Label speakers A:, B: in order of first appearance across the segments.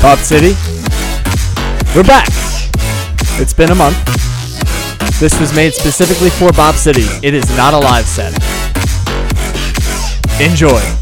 A: Pop City. We're back. It's been a month. This was made specifically for Bob City. It is not a live set. Enjoy.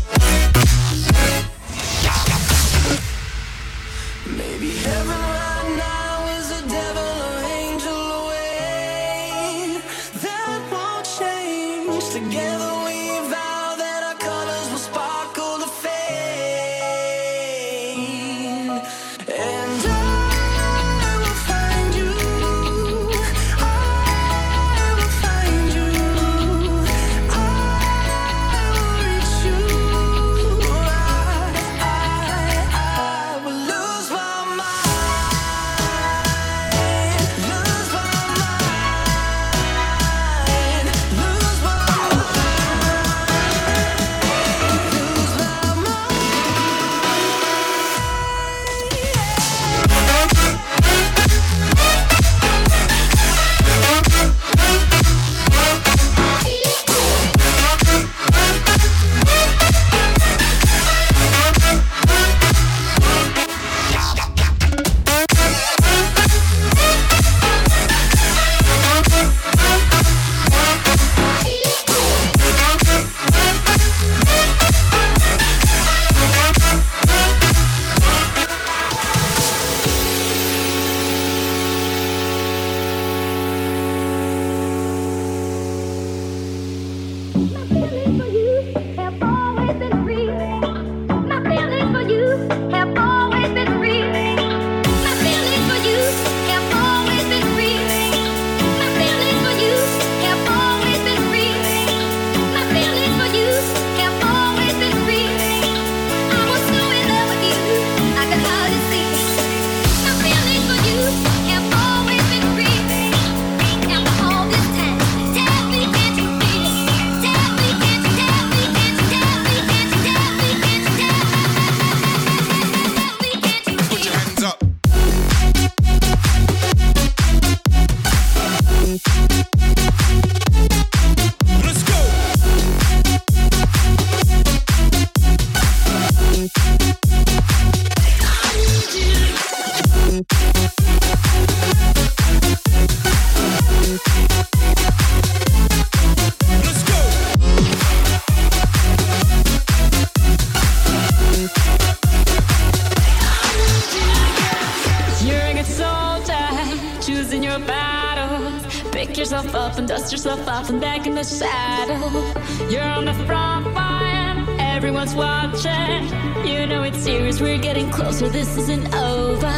B: this
C: isn't over.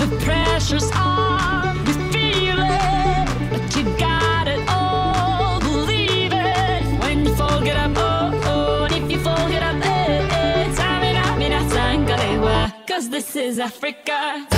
C: The pressure's on, We feel it, but you got it all. Believe it when you fall, get up. Oh, oh, and if you fall, get up. Eh, eh. Time Cause this is Africa.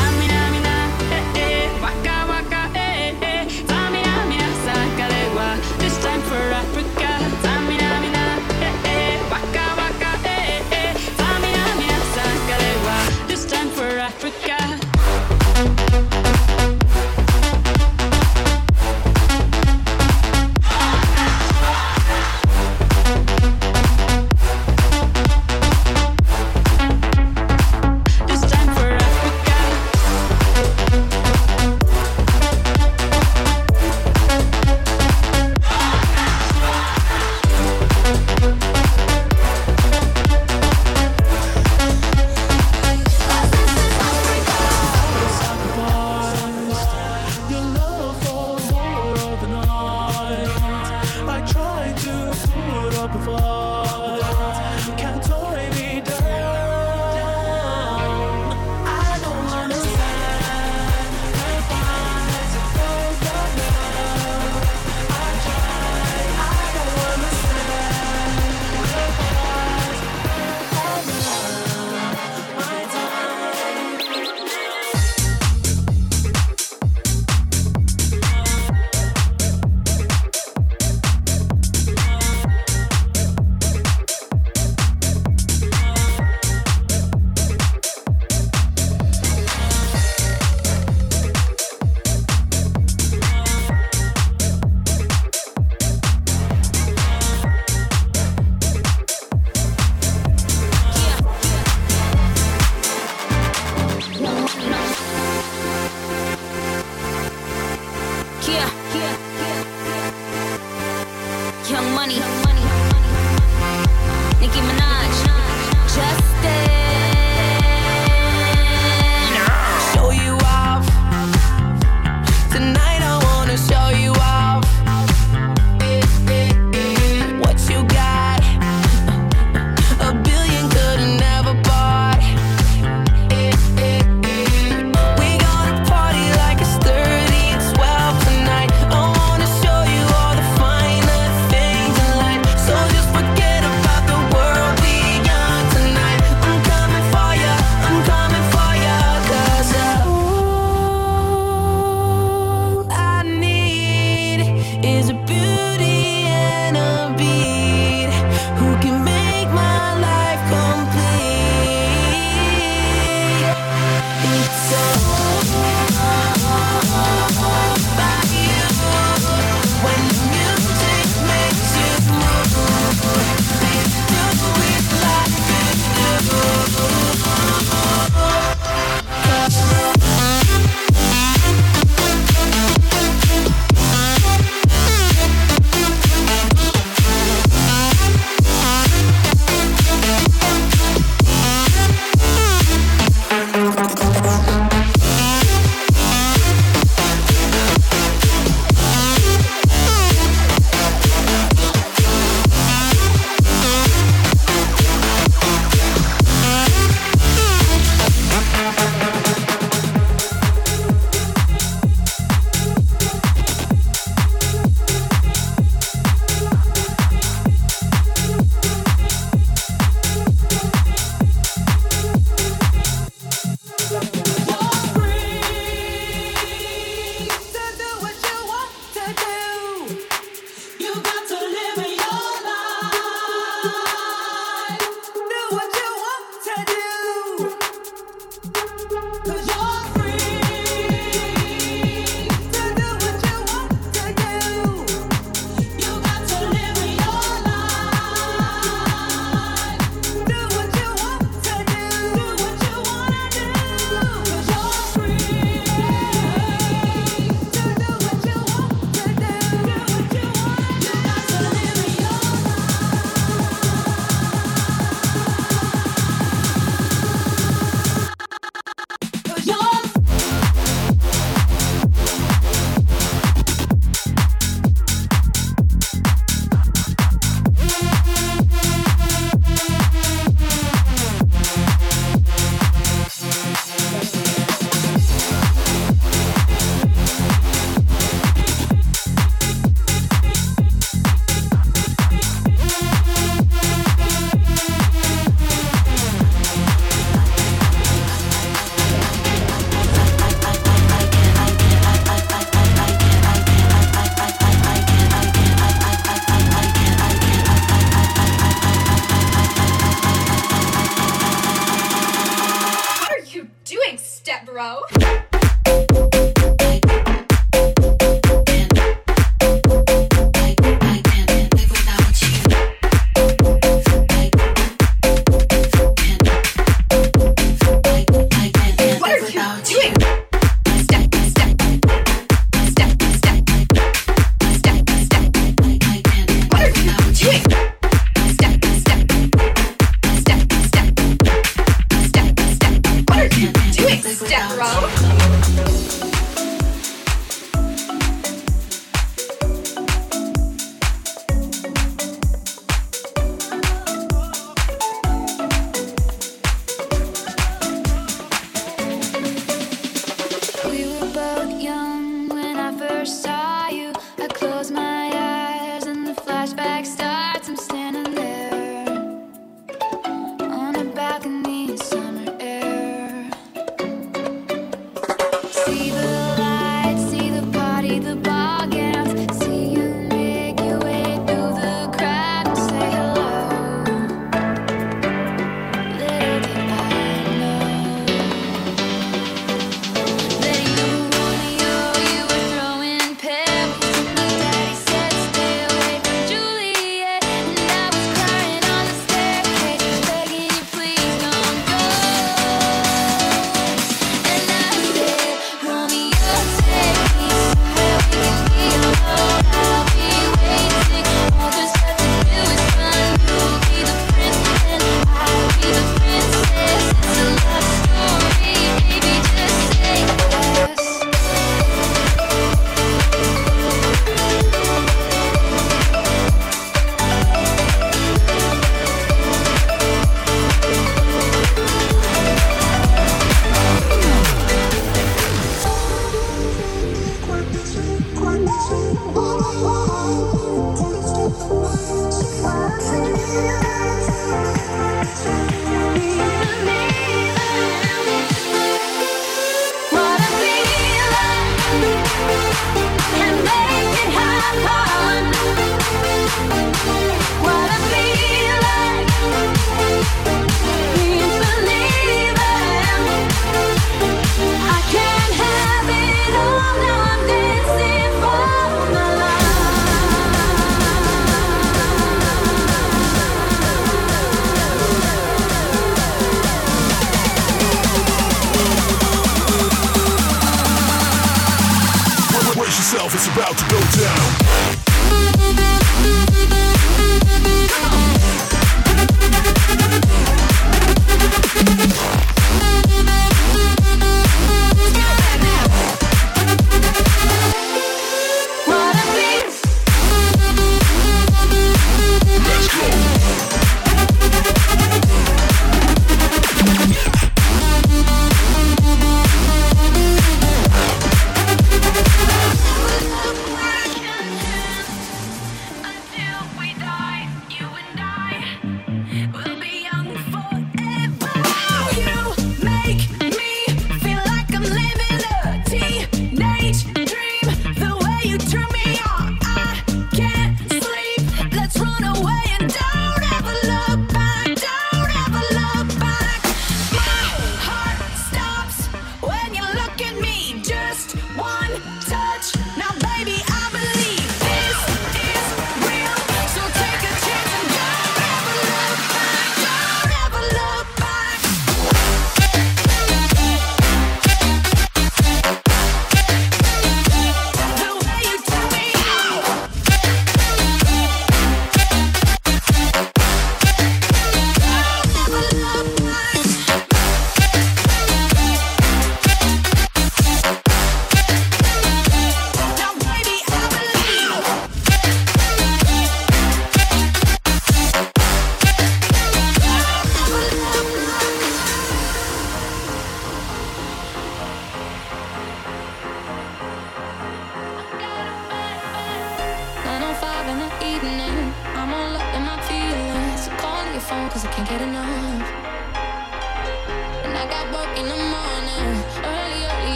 D: step
C: bro.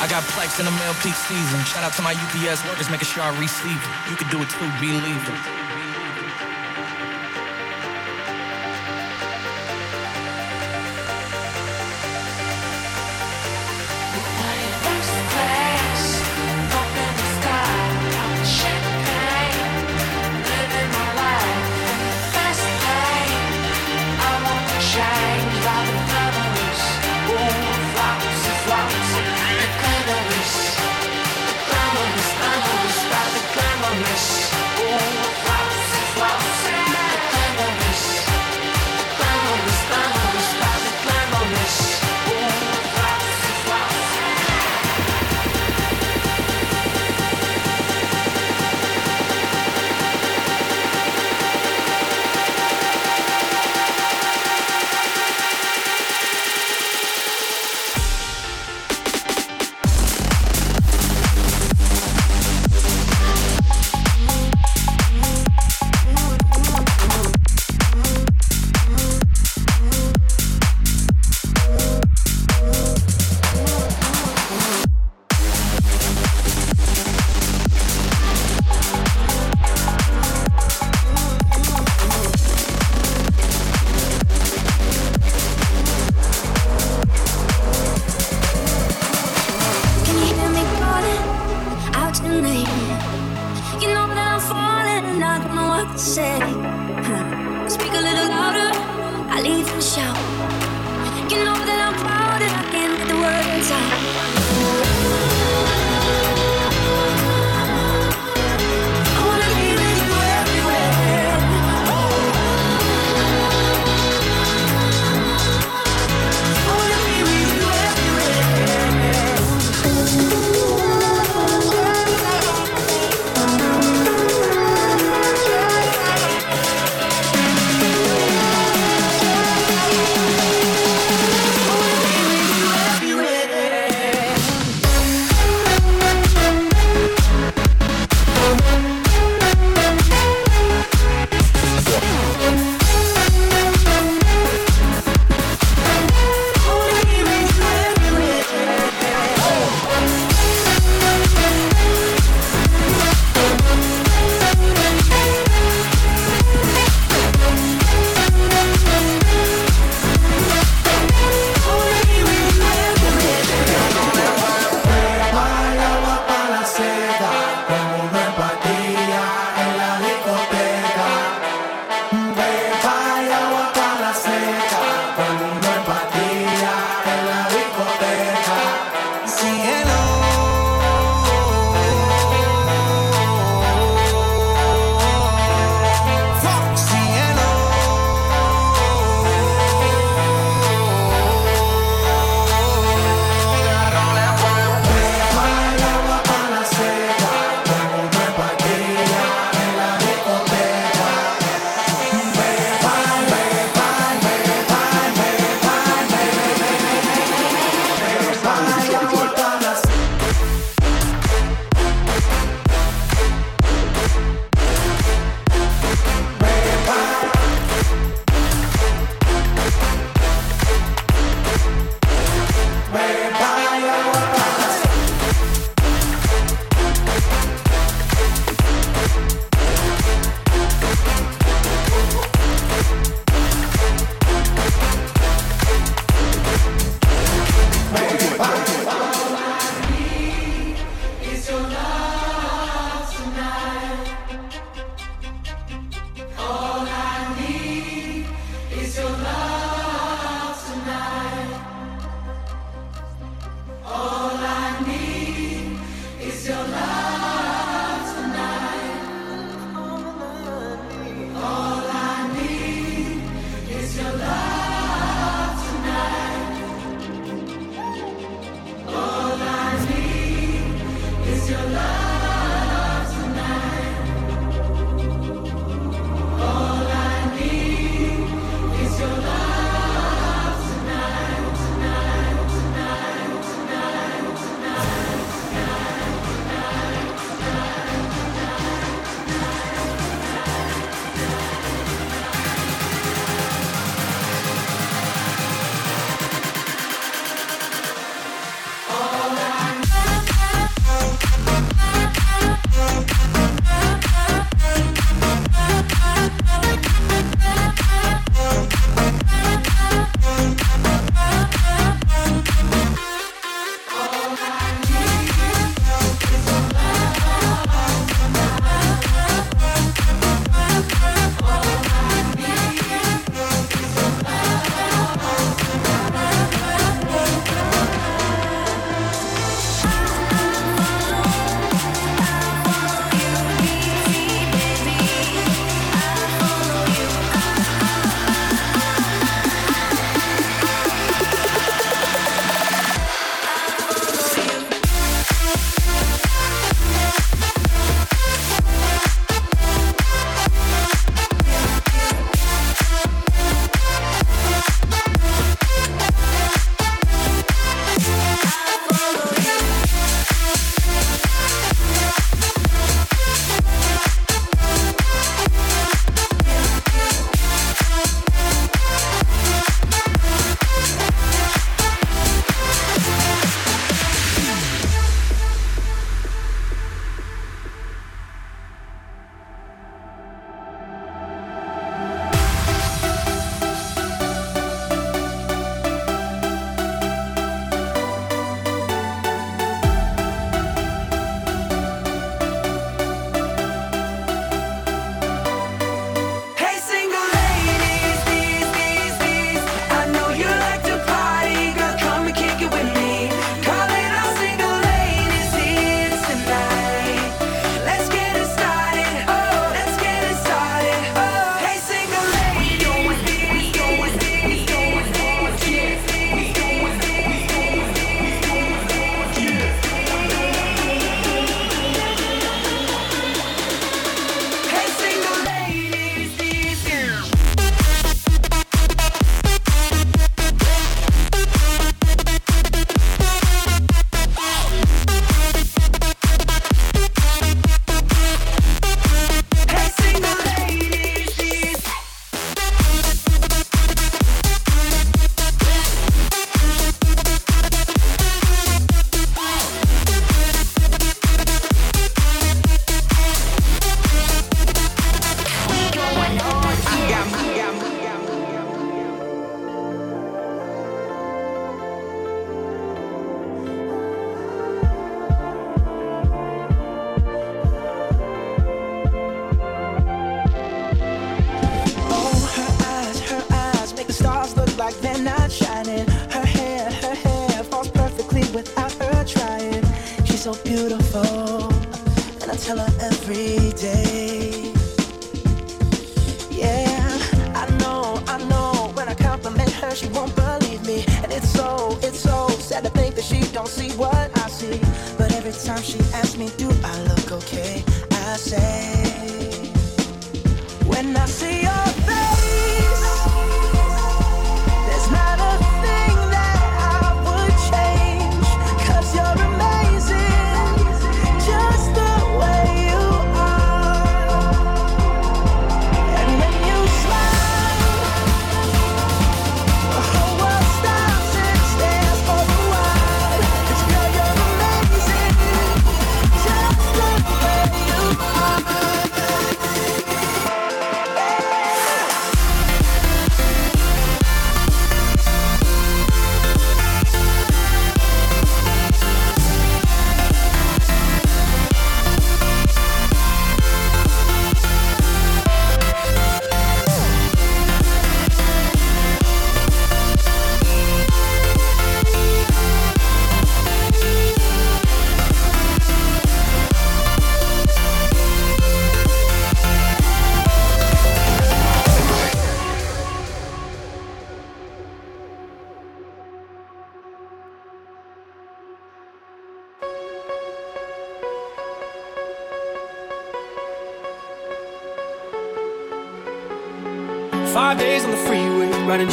C: I got
E: plex in the mail peak season. Shout out to my UPS workers making sure I receive it. You can do it too, believe it.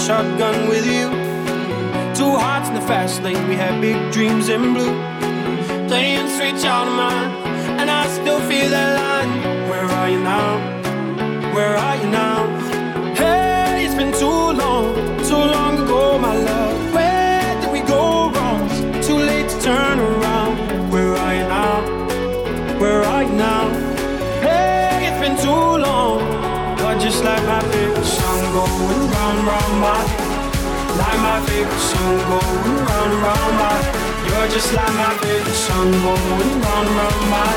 F: shotgun with you. Two hearts in the fast lane, we had big dreams in blue. Playing sweet out of mine, and I still feel that line. Where are you now? Where are you now? my favorite song going round and round my You're just like my favorite song going round and round my.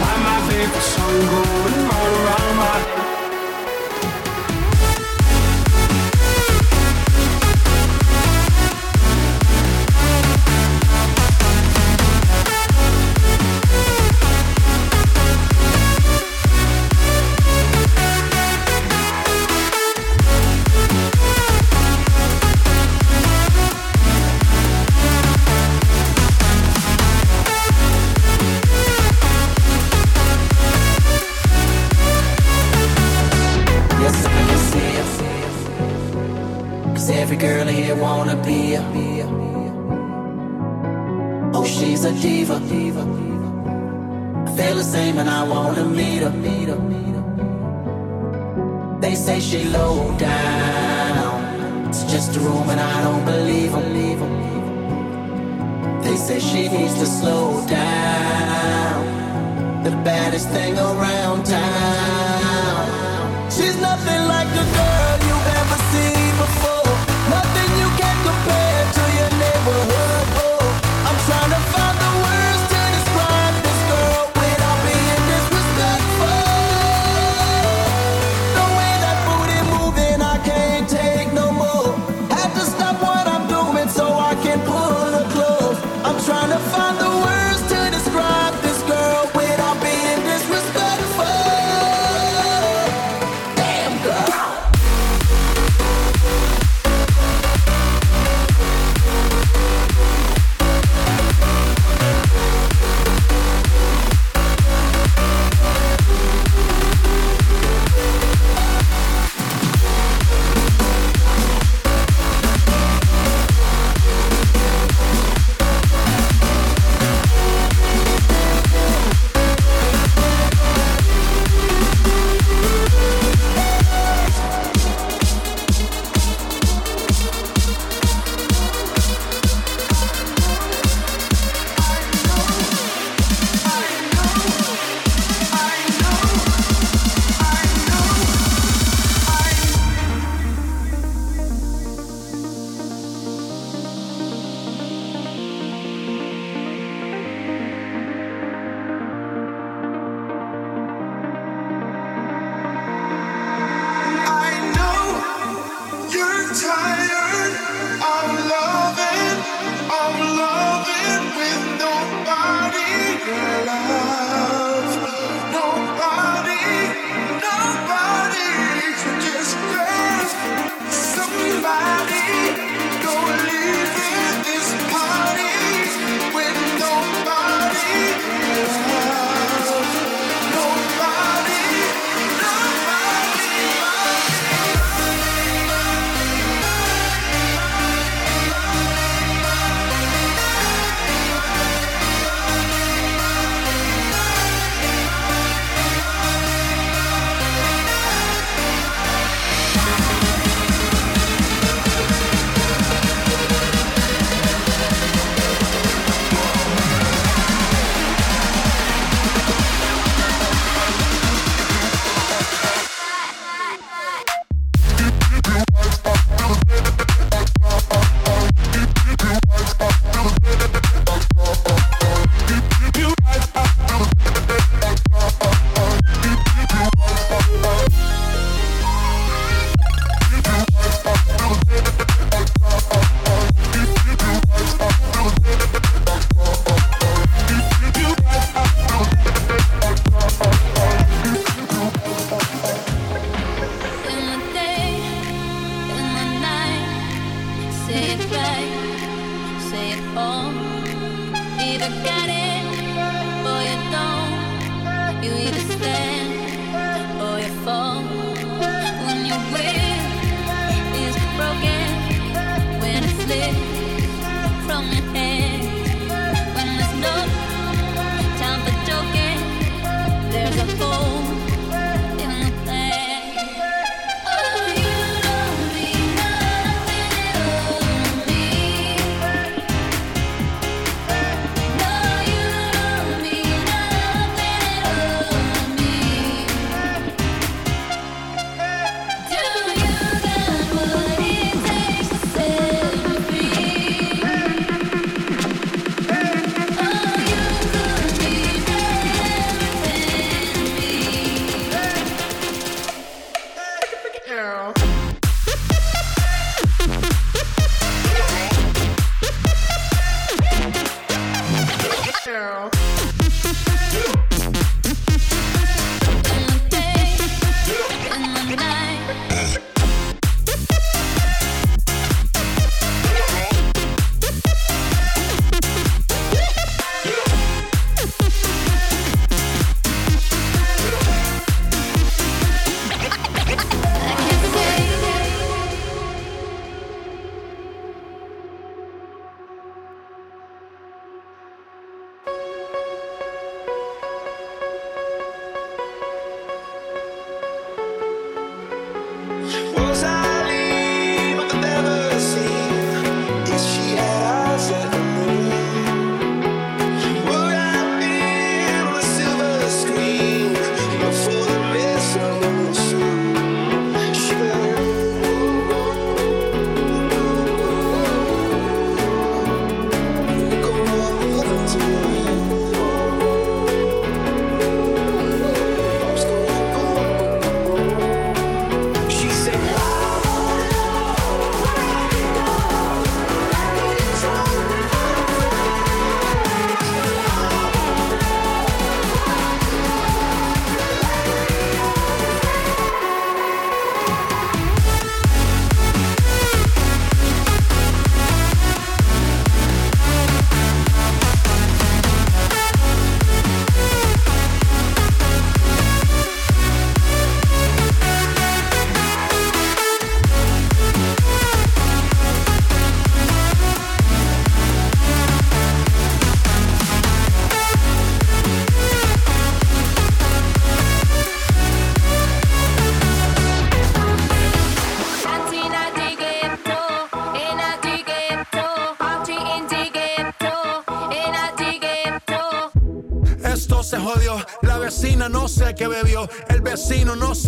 F: Like my favorite song going round and round my.
G: Oh, she's a diva. I feel the same and I wanna meet her. They say she low down. It's just a room and I don't believe them. They say she needs to slow down. The baddest thing around town. She's nothing like.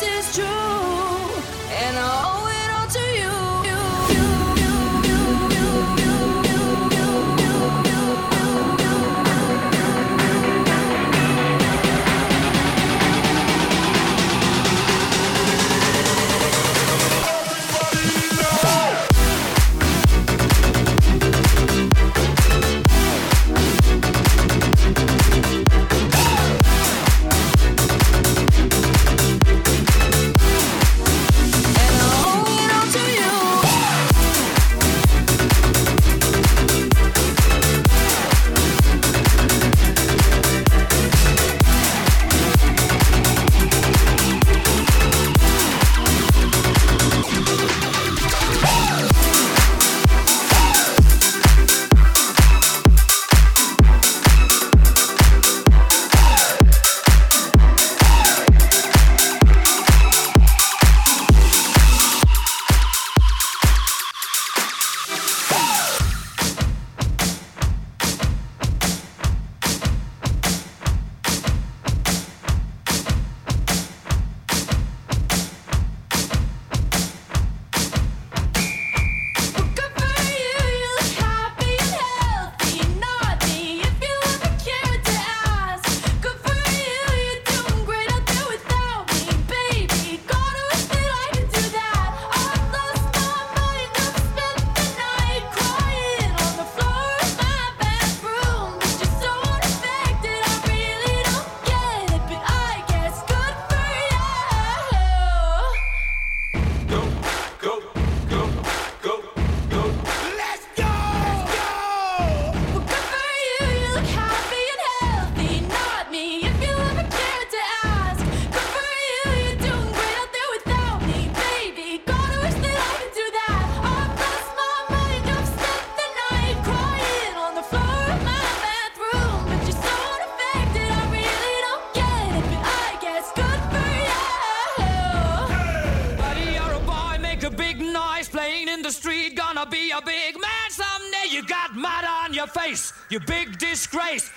C: this is true, and I always. You
H: big disgrace.